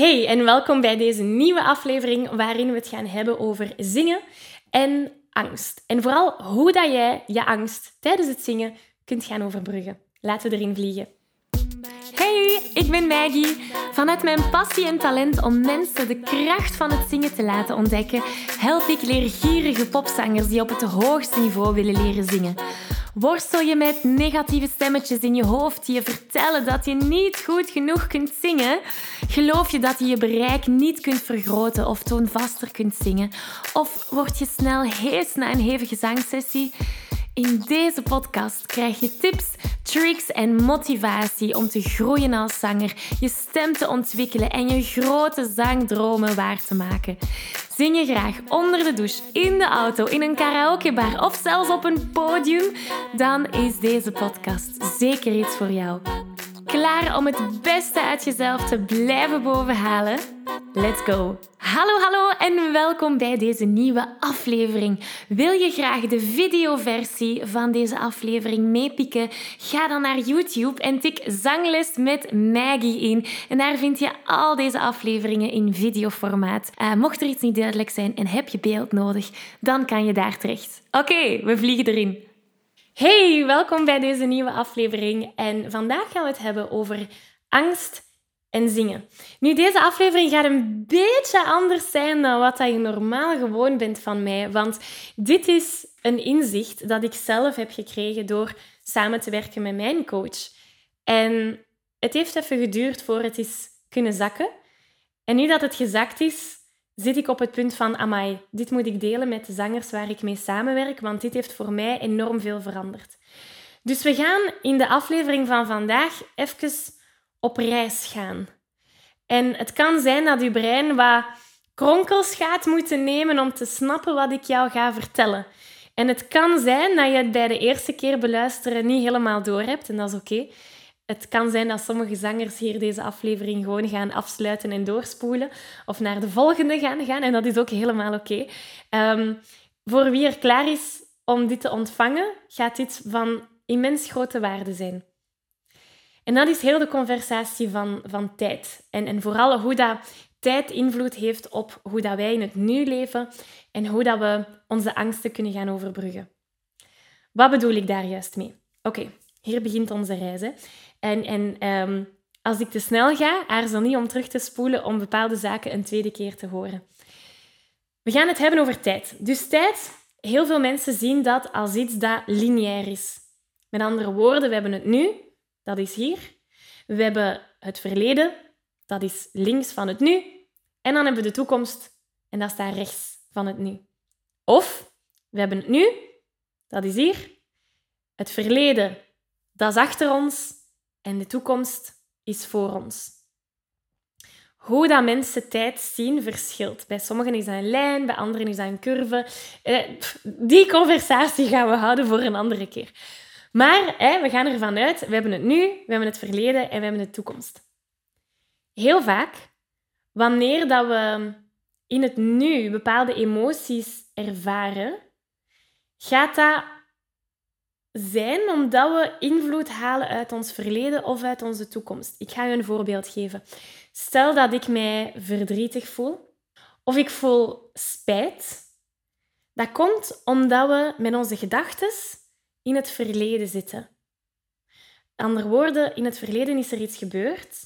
Hey en welkom bij deze nieuwe aflevering waarin we het gaan hebben over zingen en angst. En vooral hoe dat jij je angst tijdens het zingen kunt gaan overbruggen. Laten we erin vliegen. Hey, ik ben Maggie. Vanuit mijn passie en talent om mensen de kracht van het zingen te laten ontdekken, help ik leergierige popzangers die op het hoogste niveau willen leren zingen. Worstel je met negatieve stemmetjes in je hoofd die je vertellen dat je niet goed genoeg kunt zingen? Geloof je dat je je bereik niet kunt vergroten of toonvaster kunt zingen? Of word je snel hees na een hevige zangsessie? In deze podcast krijg je tips, tricks en motivatie om te groeien als zanger, je stem te ontwikkelen en je grote zangdromen waar te maken. Zing je graag onder de douche, in de auto, in een karaokebar of zelfs op een podium? Dan is deze podcast zeker iets voor jou. Klaar om het beste uit jezelf te blijven bovenhalen? Let's go! Hallo, hallo en welkom bij deze nieuwe aflevering. Wil je graag de videoversie van deze aflevering meepikken? Ga dan naar YouTube en tik Zangles met Maggie in. En daar vind je al deze afleveringen in videoformaat. Uh, mocht er iets niet duidelijk zijn en heb je beeld nodig, dan kan je daar terecht. Oké, we vliegen erin. Hey, welkom bij deze nieuwe aflevering. En vandaag gaan we het hebben over angst en zingen. Nu, deze aflevering gaat een beetje anders zijn dan wat je normaal gewoon bent van mij. Want dit is een inzicht dat ik zelf heb gekregen door samen te werken met mijn coach. En het heeft even geduurd voor het is kunnen zakken. En nu dat het gezakt is, zit ik op het punt van, amai, dit moet ik delen met de zangers waar ik mee samenwerk, want dit heeft voor mij enorm veel veranderd. Dus we gaan in de aflevering van vandaag even op reis gaan. En het kan zijn dat je brein wat kronkels gaat moeten nemen om te snappen wat ik jou ga vertellen. En het kan zijn dat je het bij de eerste keer beluisteren niet helemaal door hebt, en dat is oké. Het kan zijn dat sommige zangers hier deze aflevering gewoon gaan afsluiten en doorspoelen. Of naar de volgende gaan gaan. En dat is ook helemaal oké. Ehm, voor wie er klaar is om dit te ontvangen, gaat dit van immens grote waarde zijn. En dat is heel de conversatie van, van tijd. En, en vooral hoe dat tijd invloed heeft op hoe dat wij in het nu leven en hoe dat we onze angsten kunnen gaan overbruggen. Wat bedoel ik daar juist mee? Oké, hier begint onze reis. Hè. En, en ehm, als ik te snel ga, aarzel niet om terug te spoelen om bepaalde zaken een tweede keer te horen. We gaan het hebben over tijd. Dus tijd, heel veel mensen zien dat als iets dat lineair is. Met andere woorden, we hebben het nu, dat is hier. We hebben het verleden, dat is links van het nu. En dan hebben we de toekomst, en dat staat rechts van het nu. Of we hebben het nu, dat is hier. Het verleden, dat is achter ons en de toekomst is voor ons. Hoe dat mensen tijd zien verschilt. Bij sommigen is dat een lijn, bij anderen is dat een curve. Eh, die conversatie gaan we houden voor een andere keer. Maar hè, we gaan ervan uit, we hebben het nu, we hebben het verleden en we hebben de toekomst. Heel vaak, wanneer dat we in het nu bepaalde emoties ervaren, gaat dat zijn omdat we invloed halen uit ons verleden of uit onze toekomst. Ik ga je een voorbeeld geven. Stel dat ik mij verdrietig voel of ik voel spijt. Dat komt omdat we met onze gedachten in het verleden zitten. Andere woorden, in het verleden is er iets gebeurd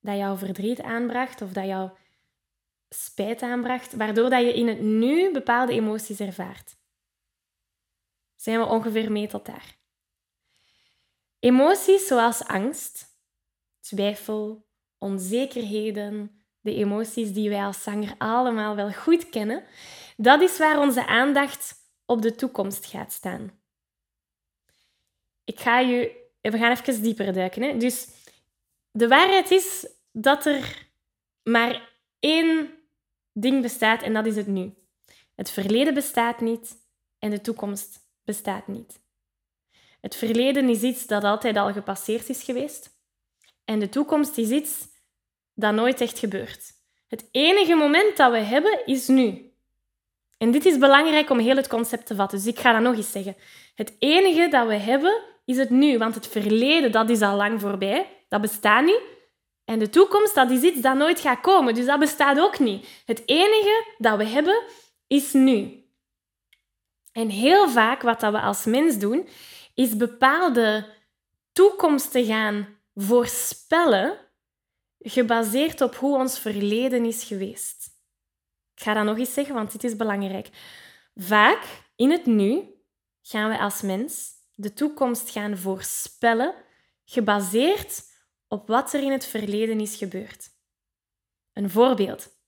dat jouw verdriet aanbracht of dat jouw spijt aanbracht, waardoor dat je in het nu bepaalde emoties ervaart zijn we ongeveer mee tot daar. Emoties zoals angst, twijfel, onzekerheden, de emoties die wij als zanger allemaal wel goed kennen, dat is waar onze aandacht op de toekomst gaat staan. Ik ga je, we gaan even dieper duiken. Hè? Dus de waarheid is dat er maar één ding bestaat en dat is het nu. Het verleden bestaat niet en de toekomst bestaat niet. Het verleden is iets dat altijd al gepasseerd is geweest. En de toekomst is iets dat nooit echt gebeurt. Het enige moment dat we hebben is nu. En dit is belangrijk om heel het concept te vatten. Dus ik ga dat nog eens zeggen. Het enige dat we hebben is het nu. Want het verleden, dat is al lang voorbij. Dat bestaat niet. En de toekomst, dat is iets dat nooit gaat komen. Dus dat bestaat ook niet. Het enige dat we hebben, is nu. En heel vaak wat dat we als mens doen, is bepaalde toekomsten gaan voorspellen, gebaseerd op hoe ons verleden is geweest. Ik ga dat nog eens zeggen, want dit is belangrijk. Vaak in het nu gaan we als mens de toekomst gaan voorspellen, gebaseerd op wat er in het verleden is gebeurd. Een voorbeeld.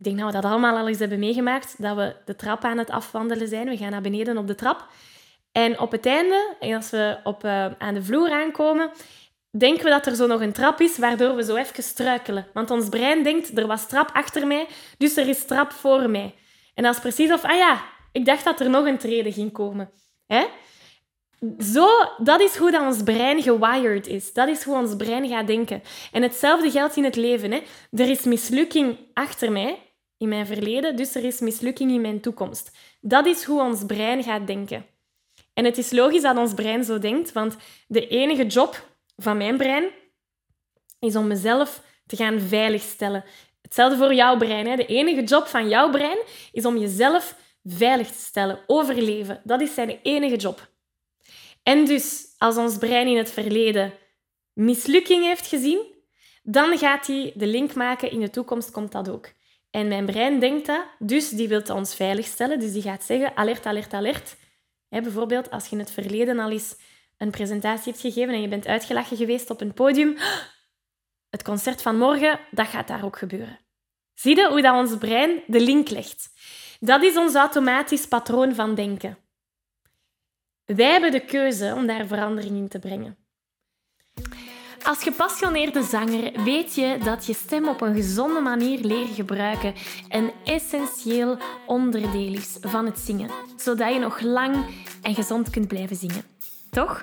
Ik denk dat we dat allemaal al eens hebben meegemaakt, dat we de trap aan het afwandelen zijn. We gaan naar beneden op de trap. En op het einde, als we op, uh, aan de vloer aankomen, denken we dat er zo nog een trap is, waardoor we zo even struikelen. Want ons brein denkt, er was trap achter mij, dus er is trap voor mij. En dat is precies of, ah ja, ik dacht dat er nog een trede ging komen. Hè? Zo, dat is hoe dat ons brein gewired is. Dat is hoe ons brein gaat denken. En hetzelfde geldt in het leven. Hè? Er is mislukking achter mij, in mijn verleden, dus er is mislukking in mijn toekomst. Dat is hoe ons brein gaat denken. En het is logisch dat ons brein zo denkt, want de enige job van mijn brein is om mezelf te gaan veiligstellen. Hetzelfde voor jouw brein. Hè? De enige job van jouw brein is om jezelf veilig te stellen, overleven. Dat is zijn enige job. En dus, als ons brein in het verleden mislukking heeft gezien, dan gaat hij de link maken, in de toekomst komt dat ook. En mijn brein denkt dat, dus die wil ons veiligstellen. Dus die gaat zeggen, alert, alert, alert. bijvoorbeeld, als je in het verleden al eens een presentatie hebt gegeven en je bent uitgelachen geweest op een podium, het concert van morgen, dat gaat daar ook gebeuren. Zie je hoe dat ons brein de link legt? Dat is ons automatisch patroon van denken. Wij hebben de keuze om daar verandering in te brengen. Als gepassioneerde zanger weet je dat je stem op een gezonde manier leren gebruiken een essentieel onderdeel is van het zingen, zodat je nog lang en gezond kunt blijven zingen. Toch?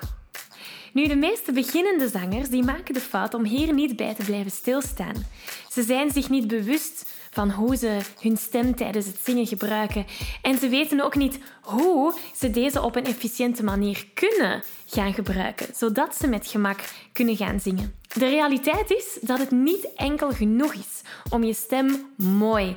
Nu, de meeste beginnende zangers die maken de fout om hier niet bij te blijven stilstaan. Ze zijn zich niet bewust van hoe ze hun stem tijdens het zingen gebruiken. En ze weten ook niet hoe ze deze op een efficiënte manier kunnen gaan gebruiken, zodat ze met gemak kunnen gaan zingen. De realiteit is dat het niet enkel genoeg is om je stem mooi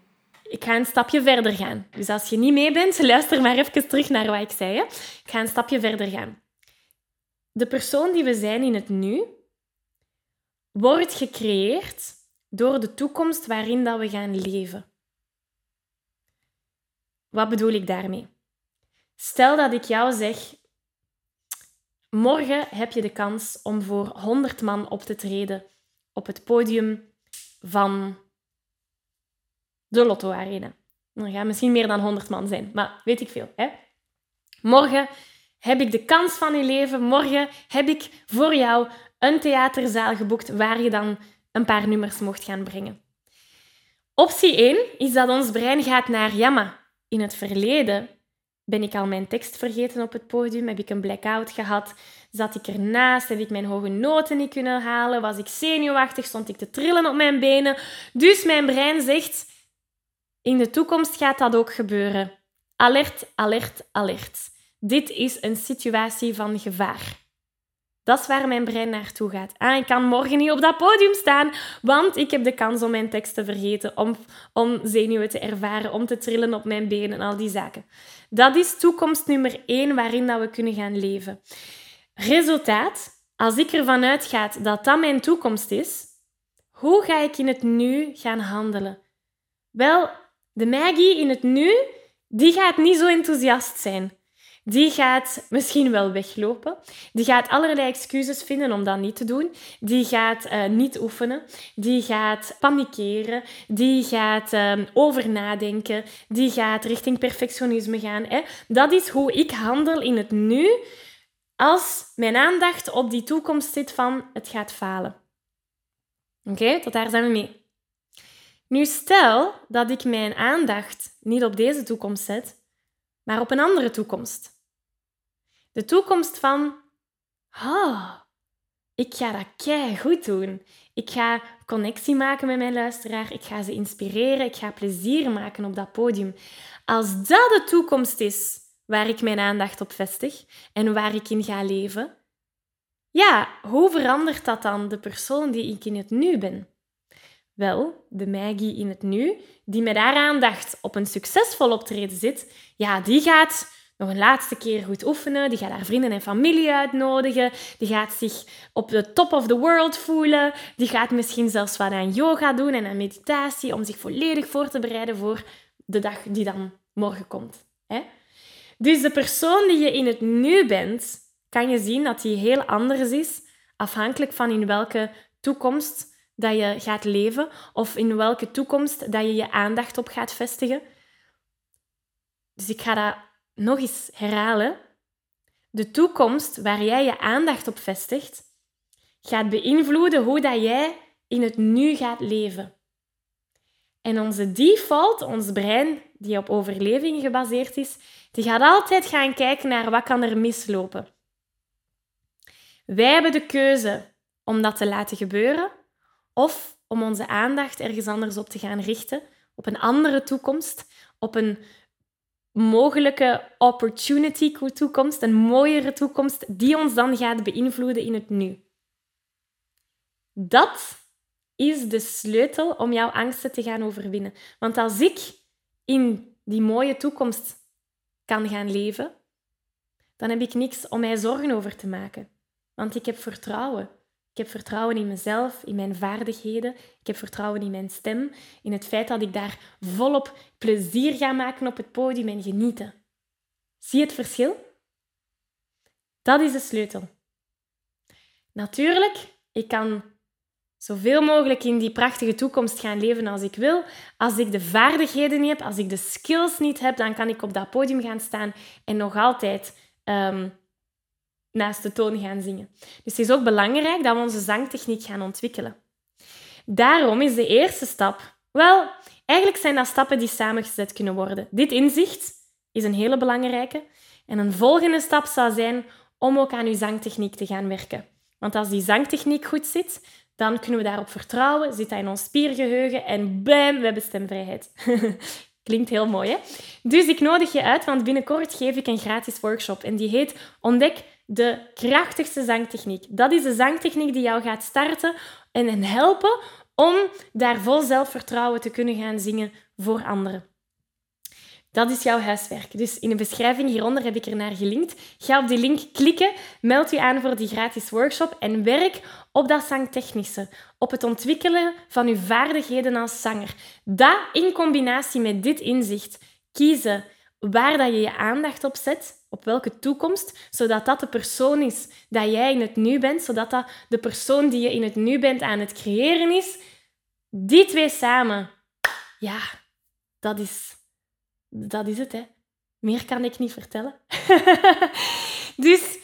ik ga een stapje verder gaan. Dus als je niet mee bent, luister maar even terug naar wat ik zei. Ik ga een stapje verder gaan. De persoon die we zijn in het nu wordt gecreëerd door de toekomst waarin dat we gaan leven. Wat bedoel ik daarmee? Stel dat ik jou zeg: morgen heb je de kans om voor 100 man op te treden op het podium van de Lotto Arena. Er gaan misschien meer dan 100 man zijn, maar weet ik veel. Hè? Morgen heb ik de kans van je leven. Morgen heb ik voor jou een theaterzaal geboekt waar je dan een paar nummers mocht gaan brengen. Optie 1 is dat ons brein gaat naar, ja maar, in het verleden ben ik al mijn tekst vergeten op het podium, heb ik een blackout gehad, zat ik ernaast, heb ik mijn hoge noten niet kunnen halen, was ik zenuwachtig, stond ik te trillen op mijn benen. Dus mijn brein zegt, in de toekomst gaat dat ook gebeuren. Alert, alert, alert. Dit is een situatie van gevaar. Dat is waar mijn brein naartoe gaat. Ah, ik kan morgen niet op dat podium staan, want ik heb de kans om mijn tekst te vergeten, om, om zenuwen te ervaren, om te trillen op mijn benen en al die zaken. Dat is toekomst nummer één waarin dat we kunnen gaan leven. Resultaat, als ik ervan uitga dat dat mijn toekomst is, hoe ga ik in het nu gaan handelen? Wel, de Maggie in het nu, die gaat niet zo enthousiast zijn. Die gaat misschien wel weglopen. Die gaat allerlei excuses vinden om dat niet te doen. Die gaat uh, niet oefenen. Die gaat panikeren. Die gaat uh, over nadenken. Die gaat richting perfectionisme gaan. Hè? Dat is hoe ik handel in het nu als mijn aandacht op die toekomst zit van het gaat falen. Oké, tot daar zijn we mee. Nu stel dat ik mijn aandacht niet op deze toekomst zet, maar op een andere toekomst. De toekomst van, oh, ik ga dat kei goed doen. Ik ga connectie maken met mijn luisteraar. Ik ga ze inspireren. Ik ga plezier maken op dat podium. Als dat de toekomst is waar ik mijn aandacht op vestig en waar ik in ga leven, ja, hoe verandert dat dan de persoon die ik in het nu ben? Wel, de Maggie in het nu, die met haar aandacht op een succesvol optreden zit, ja, die gaat nog een laatste keer goed oefenen. Die gaat haar vrienden en familie uitnodigen. Die gaat zich op de top of the world voelen. Die gaat misschien zelfs wat aan yoga doen en aan meditatie om zich volledig voor te bereiden voor de dag die dan morgen komt. Dus de persoon die je in het nu bent, kan je zien dat die heel anders is, afhankelijk van in welke toekomst dat je gaat leven of in welke toekomst dat je je aandacht op gaat vestigen. Dus ik ga dat nog eens herhalen. De toekomst waar jij je aandacht op vestigt, gaat beïnvloeden hoe dat jij in het nu gaat leven. En onze default, ons brein, die op overleving gebaseerd is, die gaat altijd gaan kijken naar wat kan er mislopen. Wij hebben de keuze om dat te laten gebeuren of om onze aandacht ergens anders op te gaan richten, op een andere toekomst, op een mogelijke opportunity toekomst, een mooiere toekomst, die ons dan gaat beïnvloeden in het nu. Dat is de sleutel om jouw angsten te gaan overwinnen. Want als ik in die mooie toekomst kan gaan leven, dan heb ik niks om mij zorgen over te maken. Want ik heb vertrouwen. Ik heb vertrouwen in mezelf, in mijn vaardigheden. Ik heb vertrouwen in mijn stem, in het feit dat ik daar volop plezier ga maken op het podium en genieten. Zie je het verschil? Dat is de sleutel. Natuurlijk, ik kan zoveel mogelijk in die prachtige toekomst gaan leven als ik wil. Als ik de vaardigheden niet heb, als ik de skills niet heb, dan kan ik op dat podium gaan staan en nog altijd ehm, naast de toon gaan zingen. Dus het is ook belangrijk dat we onze zangtechniek gaan ontwikkelen. Daarom is de eerste stap, wel, eigenlijk zijn dat stappen die samengezet kunnen worden. Dit inzicht is een hele belangrijke. En een volgende stap zou zijn om ook aan uw zangtechniek te gaan werken. Want als die zangtechniek goed zit, dan kunnen we daarop vertrouwen, zit dat in ons spiergeheugen en bam, we hebben stemvrijheid. Klinkt heel mooi, hè? Dus ik nodig je uit, want binnenkort geef ik een gratis workshop en die heet Ontdek de krachtigste zangtechniek. Dat is de zangtechniek die jou gaat starten en helpen om daar vol zelfvertrouwen te kunnen gaan zingen voor anderen. Dat is jouw huiswerk. Dus in de beschrijving hieronder heb ik er naar gelinkt. Ga op die link klikken, meld je aan voor die gratis workshop en werk op dat zangtechnische, op het ontwikkelen van je vaardigheden als zanger. Dat in combinatie met dit inzicht, kiezen waar dat je je aandacht op zet, op welke toekomst, zodat dat de persoon is dat jij in het nu bent, zodat dat de persoon die je in het nu bent aan het creëren is. Die twee samen, ja, dat is, dat is het. Hè. Meer kan ik niet vertellen. dus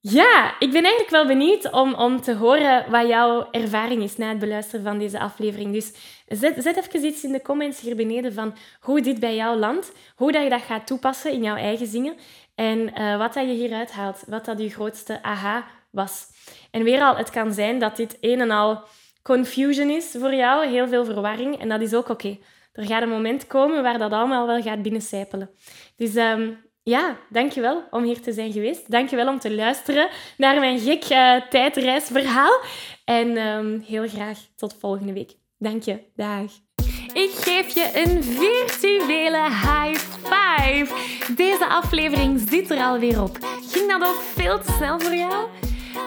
ja, ik ben eigenlijk wel benieuwd om, om te horen wat jouw ervaring is na het beluisteren van deze aflevering. Dus zet, zet even iets in de comments hier beneden van hoe dit bij jou landt, hoe dat je dat gaat toepassen in jouw eigen zingen en uh, wat dat je hieruit haalt, wat dat je grootste aha was. En weer al, het kan zijn dat dit een en al confusion is voor jou, heel veel verwarring, en dat is ook oké. Er gaat een moment komen waar dat allemaal wel gaat binnencijpelen. Dus um, ja, dankjewel om hier te zijn geweest. Dankjewel om te luisteren naar mijn gek uh, tijdreisverhaal. En um, heel graag tot volgende week. Dank je. Dag. Ik geef je een virtuele high five. Deze aflevering zit er alweer op. Ging dat ook veel te snel voor jou?